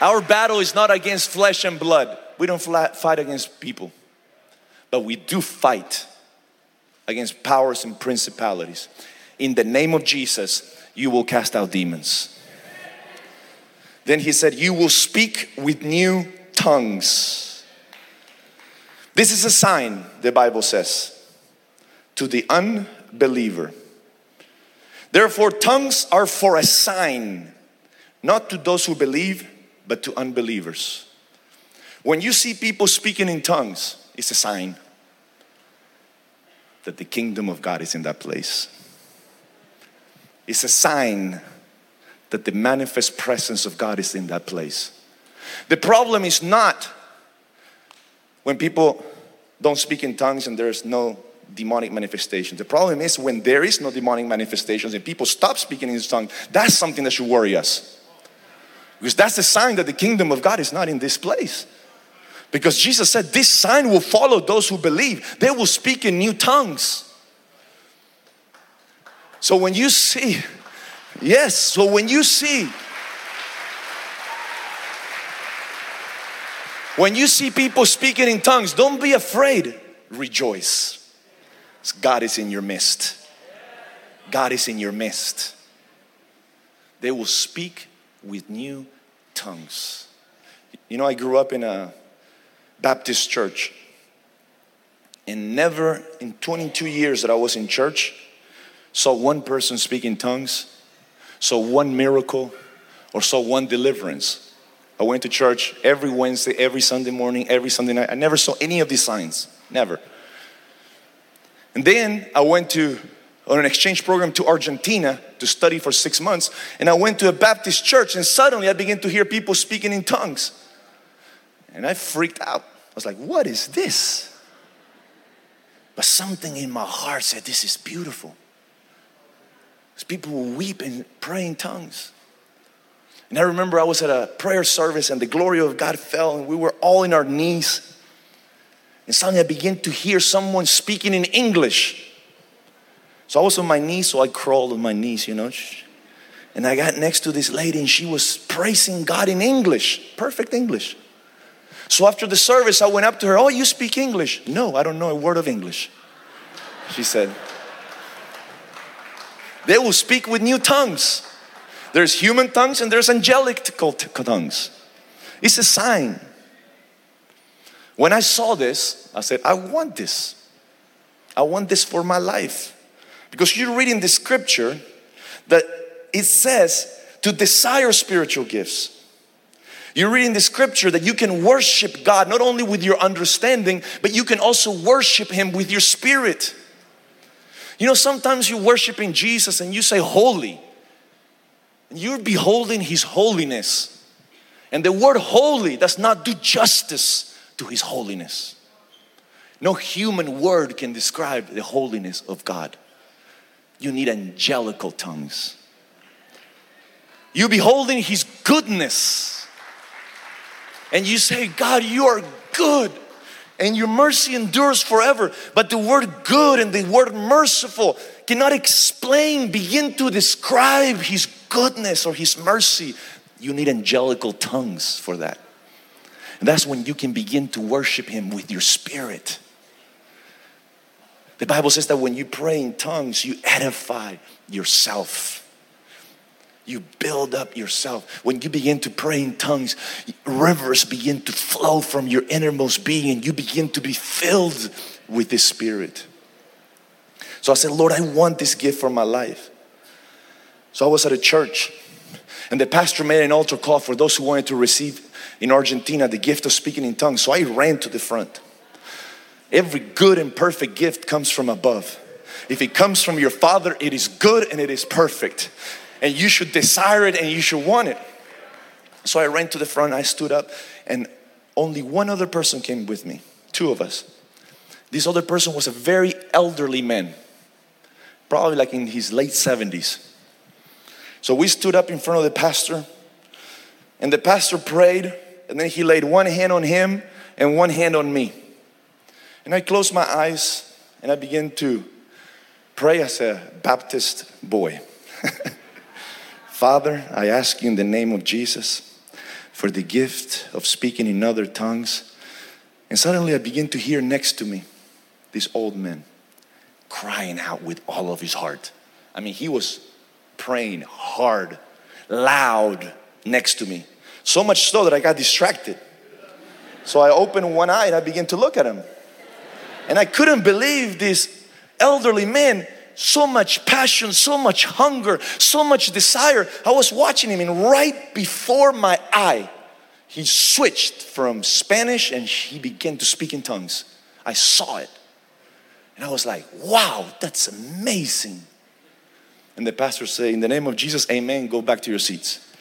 [SPEAKER 2] Our battle is not against flesh and blood. We don't fight against people, but we do fight against powers and principalities. In the name of Jesus, you will cast out demons. Then he said, You will speak with new tongues. This is a sign, the Bible says, to the unbeliever. Therefore, tongues are for a sign, not to those who believe, but to unbelievers. When you see people speaking in tongues, it's a sign that the kingdom of God is in that place. It's a sign that the manifest presence of God is in that place. The problem is not when people don't speak in tongues and there's no demonic manifestations. The problem is when there is no demonic manifestations and people stop speaking in tongues, that's something that should worry us. Because that's a sign that the kingdom of God is not in this place. Because Jesus said, This sign will follow those who believe. They will speak in new tongues. So when you see, yes, so when you see, when you see people speaking in tongues, don't be afraid, rejoice. God is in your midst. God is in your midst. They will speak with new tongues. You know, I grew up in a Baptist church. And never in 22 years that I was in church saw one person speak in tongues, saw one miracle, or saw one deliverance. I went to church every Wednesday, every Sunday morning, every Sunday night. I never saw any of these signs. Never. And then I went to on an exchange program to Argentina to study for six months. And I went to a Baptist church, and suddenly I began to hear people speaking in tongues. And I freaked out. I was like, what is this? But something in my heart said, this is beautiful. Because people will weep and pray in tongues. And I remember I was at a prayer service and the glory of God fell and we were all in our knees. And suddenly I began to hear someone speaking in English. So I was on my knees, so I crawled on my knees, you know. And I got next to this lady and she was praising God in English, perfect English. So after the service, I went up to her, Oh, you speak English? No, I don't know a word of English. She said, They will speak with new tongues. There's human tongues and there's angelic tongues. It's a sign. When I saw this, I said, I want this. I want this for my life. Because you're reading the scripture that it says to desire spiritual gifts. You're reading the scripture that you can worship God not only with your understanding, but you can also worship Him with your spirit. You know, sometimes you're worshiping Jesus and you say, Holy, and you're beholding His holiness. And the word holy does not do justice to His holiness. No human word can describe the holiness of God. You need angelical tongues. You beholding His goodness and you say, God, you are good and your mercy endures forever. But the word good and the word merciful cannot explain, begin to describe His goodness or His mercy. You need angelical tongues for that. And that's when you can begin to worship Him with your spirit. The Bible says that when you pray in tongues, you edify yourself you build up yourself. When you begin to pray in tongues, rivers begin to flow from your innermost being and you begin to be filled with the Spirit. So I said, Lord, I want this gift for my life. So I was at a church and the pastor made an altar call for those who wanted to receive in Argentina the gift of speaking in tongues. So I ran to the front. Every good and perfect gift comes from above. If it comes from your Father, it is good and it is perfect and you should desire it and you should want it. So I ran to the front, I stood up, and only one other person came with me, two of us. This other person was a very elderly man, probably like in his late 70s. So we stood up in front of the pastor, and the pastor prayed, and then he laid one hand on him and one hand on me. And I closed my eyes and I began to pray as a Baptist boy. Father, I ask you in the name of Jesus for the gift of speaking in other tongues. And suddenly I begin to hear next to me this old man crying out with all of his heart. I mean, he was praying hard, loud next to me. So much so that I got distracted. So I opened one eye and I began to look at him. And I couldn't believe this elderly man so much passion, so much hunger, so much desire. I was watching him, and right before my eye, he switched from Spanish and he began to speak in tongues. I saw it. And I was like, wow, that's amazing. And the pastor said, In the name of Jesus, amen, go back to your seats.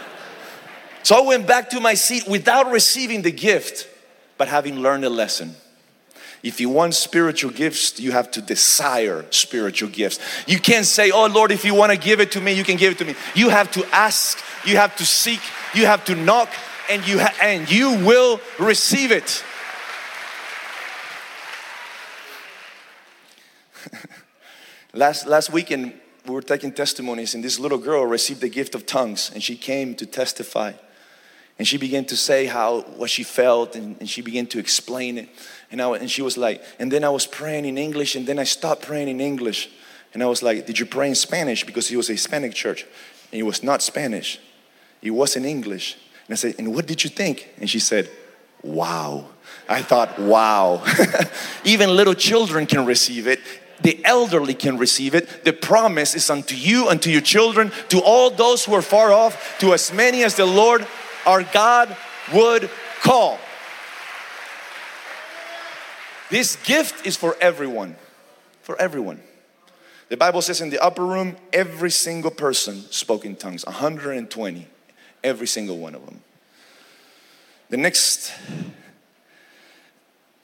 [SPEAKER 2] so I went back to my seat without receiving the gift, but having learned a lesson. If you want spiritual gifts, you have to desire spiritual gifts. You can't say, Oh Lord, if you want to give it to me, you can give it to me. You have to ask, you have to seek, you have to knock, and you, ha- and you will receive it. last, last weekend, we were taking testimonies, and this little girl received the gift of tongues, and she came to testify. And she began to say how what she felt, and, and she began to explain it. And, I, and she was like, and then I was praying in English, and then I stopped praying in English. And I was like, Did you pray in Spanish? Because it was a Hispanic church. And it was not Spanish, it was in English. And I said, And what did you think? And she said, Wow. I thought, Wow. Even little children can receive it. The elderly can receive it. The promise is unto you, unto your children, to all those who are far off, to as many as the Lord our God would call. This gift is for everyone. For everyone. The Bible says in the upper room, every single person spoke in tongues 120, every single one of them. The next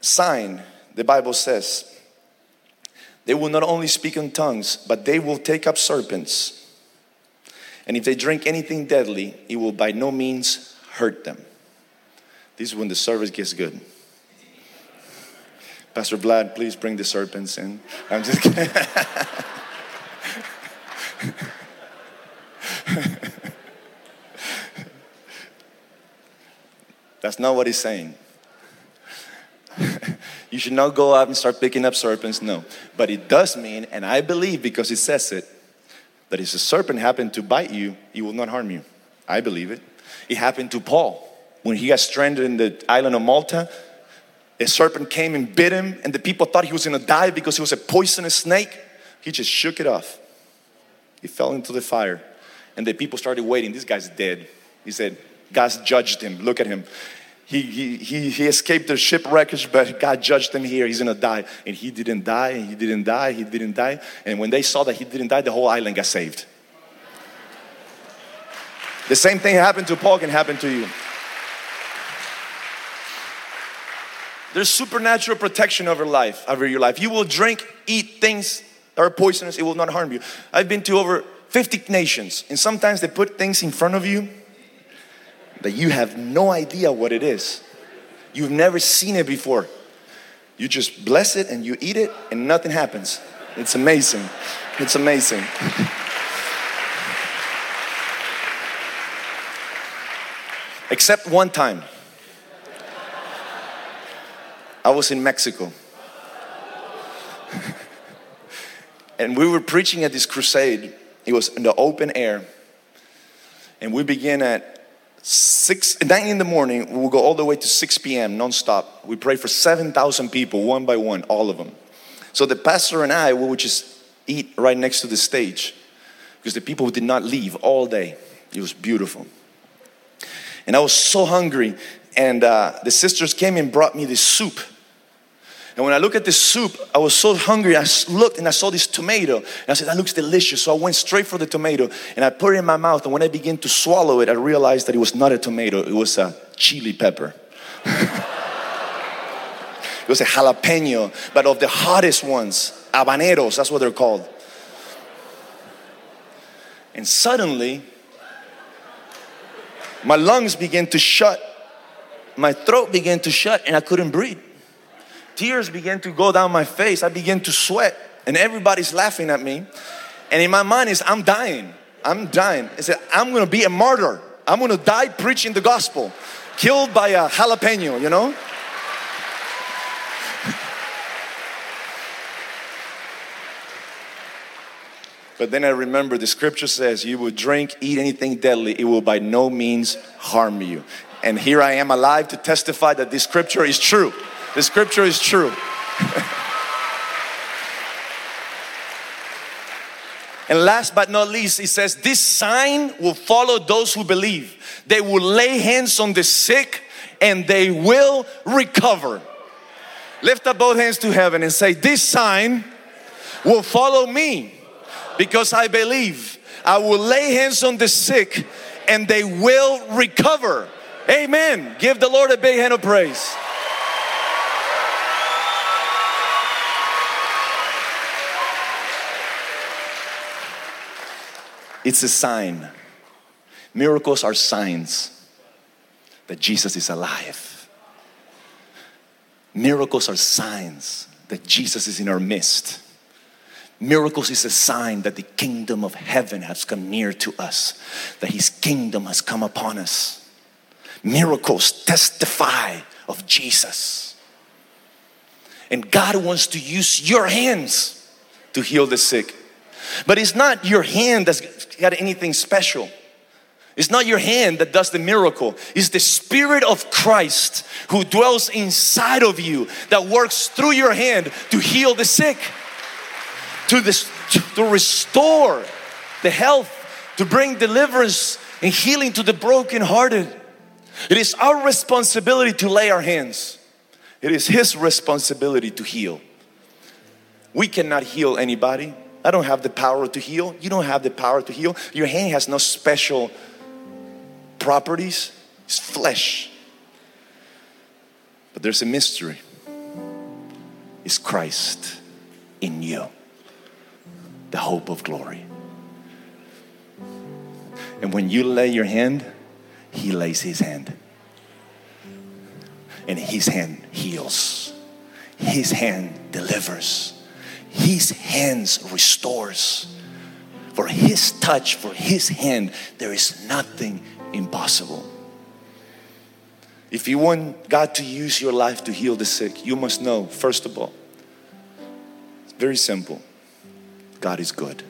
[SPEAKER 2] sign, the Bible says, they will not only speak in tongues, but they will take up serpents. And if they drink anything deadly, it will by no means hurt them. This is when the service gets good. Pastor Vlad, please bring the serpents in. I'm just kidding. That's not what he's saying. you should not go out and start picking up serpents, no. But it does mean, and I believe because it says it, that if a serpent happened to bite you, it will not harm you. I believe it. It happened to Paul when he got stranded in the island of Malta. A serpent came and bit him, and the people thought he was gonna die because he was a poisonous snake. He just shook it off. He fell into the fire, and the people started waiting. This guy's dead. He said, God judged him. Look at him. He, he, he, he escaped the shipwreckage, but God judged him here. He's gonna die. And he didn't die, and he didn't die, he didn't die. And when they saw that he didn't die, the whole island got saved. The same thing happened to Paul can happen to you. There's supernatural protection over life, over your life. You will drink, eat things that are poisonous, it will not harm you. I've been to over 50 nations, and sometimes they put things in front of you that you have no idea what it is. You've never seen it before. You just bless it and you eat it, and nothing happens. It's amazing. It's amazing. Except one time. I was in Mexico. and we were preaching at this crusade. It was in the open air. And we began at 6, 9 in the morning. We will go all the way to 6 p.m. nonstop. We pray for 7,000 people, one by one, all of them. So the pastor and I, we would just eat right next to the stage because the people did not leave all day. It was beautiful. And I was so hungry. And uh, the sisters came and brought me this soup And when I look at this soup, I was so hungry. I looked and I saw this tomato. And I said, that looks delicious. So I went straight for the tomato and I put it in my mouth. And when I began to swallow it, I realized that it was not a tomato, it was a chili pepper. it was a jalapeno, but of the hottest ones, habaneros, that's what they're called. And suddenly, my lungs began to shut, my throat began to shut, and I couldn't breathe. Tears began to go down my face. I began to sweat, and everybody's laughing at me. And in my mind is, I'm dying. I'm dying. I said, I'm gonna be a martyr. I'm gonna die preaching the gospel, killed by a jalapeno, you know? But then I remember the scripture says, You will drink, eat anything deadly, it will by no means harm you. And here I am alive to testify that this scripture is true. The scripture is true. and last but not least, it says, This sign will follow those who believe. They will lay hands on the sick and they will recover. Lift up both hands to heaven and say, This sign will follow me because I believe. I will lay hands on the sick and they will recover. Amen. Give the Lord a big hand of praise. It's a sign. Miracles are signs that Jesus is alive. Miracles are signs that Jesus is in our midst. Miracles is a sign that the kingdom of heaven has come near to us, that his kingdom has come upon us. Miracles testify of Jesus. And God wants to use your hands to heal the sick. But it's not your hand that's got anything special. It's not your hand that does the miracle. It's the Spirit of Christ who dwells inside of you that works through your hand to heal the sick to, this, to restore the health, to bring deliverance and healing to the brokenhearted. It is our responsibility to lay our hands. It is His responsibility to heal. We cannot heal anybody. I don't have the power to heal. You don't have the power to heal. Your hand has no special properties. It's flesh. But there's a mystery. It's Christ in you the hope of glory. And when you lay your hand, He lays His hand. And His hand heals, His hand delivers, His hands restores. For His touch, for His hand, there is nothing impossible. If you want God to use your life to heal the sick, you must know, first of all, it's very simple God is good.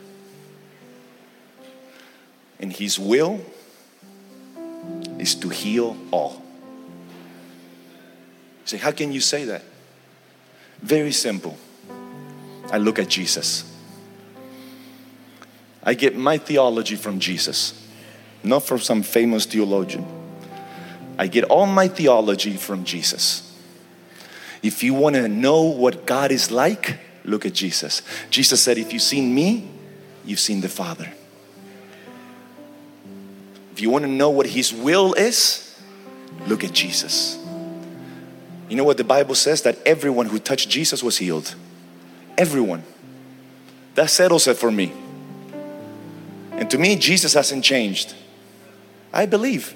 [SPEAKER 2] And His will is to heal all. You say, how can you say that? Very simple. I look at Jesus. I get my theology from Jesus, not from some famous theologian. I get all my theology from Jesus. If you want to know what God is like, look at Jesus. Jesus said, If you've seen me, you've seen the Father. If you want to know what His will is, look at Jesus. You know what the Bible says? That everyone who touched Jesus was healed. Everyone. That settles it for me. And to me, Jesus hasn't changed. I believe.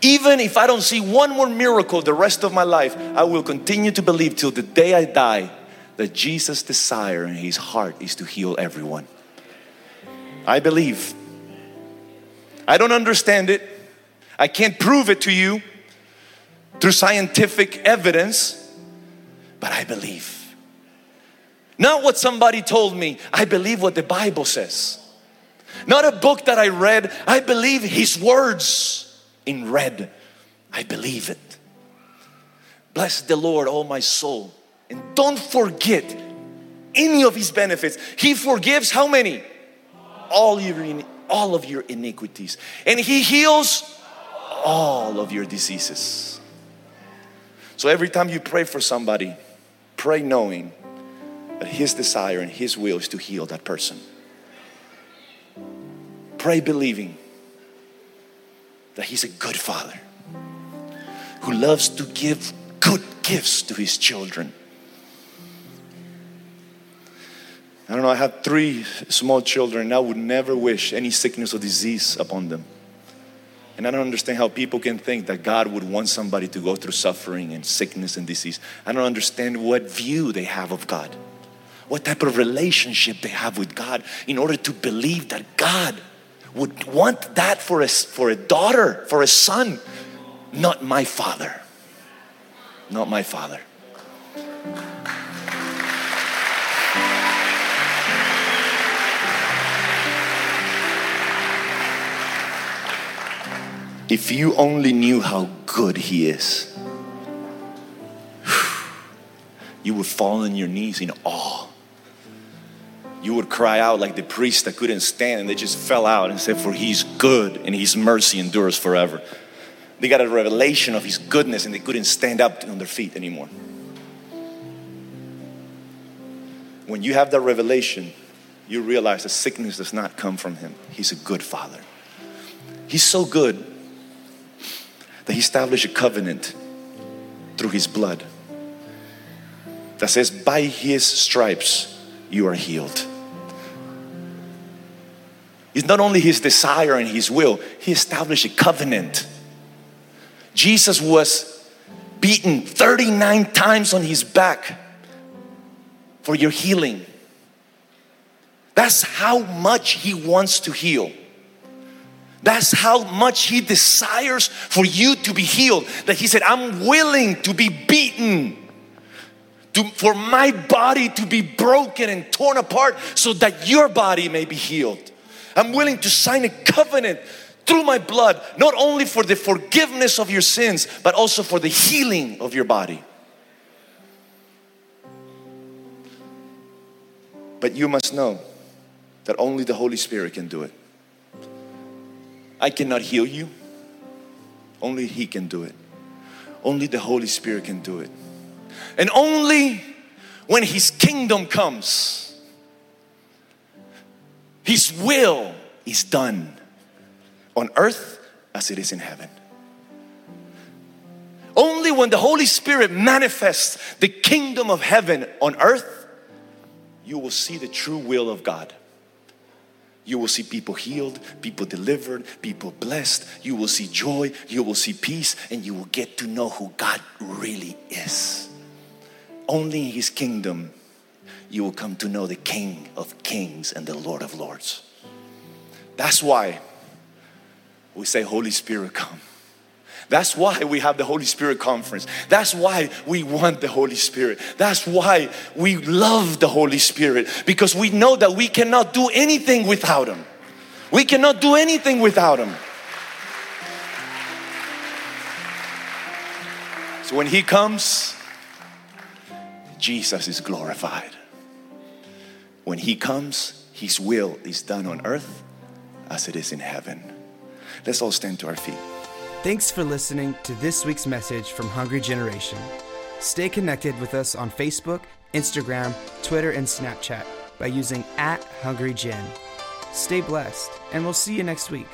[SPEAKER 2] Even if I don't see one more miracle the rest of my life, I will continue to believe till the day I die that Jesus' desire in his heart is to heal everyone. I believe. I don't understand it. I can't prove it to you through scientific evidence, but I believe. Not what somebody told me, I believe what the Bible says. Not a book that I read, I believe his words in red. I believe it. Bless the Lord, all my soul. And don't forget any of his benefits. He forgives how many? All your all of your iniquities. And he heals all of your diseases. So every time you pray for somebody, Pray knowing that His desire and His will is to heal that person. Pray believing that He's a good Father who loves to give good gifts to His children. I don't know, I have three small children and I would never wish any sickness or disease upon them. And I don't understand how people can think that God would want somebody to go through suffering and sickness and disease. I don't understand what view they have of God, what type of relationship they have with God in order to believe that God would want that for a, for a daughter, for a son, not my father. Not my father. If you only knew how good He is, you would fall on your knees in awe. You would cry out like the priest that couldn't stand and they just fell out and said, For He's good and His mercy endures forever. They got a revelation of His goodness and they couldn't stand up on their feet anymore. When you have that revelation, you realize that sickness does not come from Him. He's a good Father. He's so good that he established a covenant through his blood that says, By his stripes you are healed. It's not only his desire and his will, he established a covenant. Jesus was beaten 39 times on his back for your healing. That's how much he wants to heal. That's how much He desires for you to be healed. That He said, I'm willing to be beaten, to, for my body to be broken and torn apart so that your body may be healed. I'm willing to sign a covenant through my blood, not only for the forgiveness of your sins, but also for the healing of your body. But you must know that only the Holy Spirit can do it. I cannot heal you. Only He can do it. Only the Holy Spirit can do it. And only when His kingdom comes, His will is done on earth as it is in heaven. Only when the Holy Spirit manifests the kingdom of heaven on earth, you will see the true will of God. You will see people healed, people delivered, people blessed. You will see joy, you will see peace, and you will get to know who God really is. Only in His kingdom you will come to know the King of kings and the Lord of lords. That's why we say, Holy Spirit, come. That's why we have the Holy Spirit conference. That's why we want the Holy Spirit. That's why we love the Holy Spirit because we know that we cannot do anything without Him. We cannot do anything without Him. So when He comes, Jesus is glorified. When He comes, His will is done on earth as it is in heaven. Let's all stand to our feet.
[SPEAKER 1] Thanks for listening to this week's message from Hungry Generation. Stay connected with us on Facebook, Instagram, Twitter, and Snapchat by using at Hungry Gen. Stay blessed, and we'll see you next week.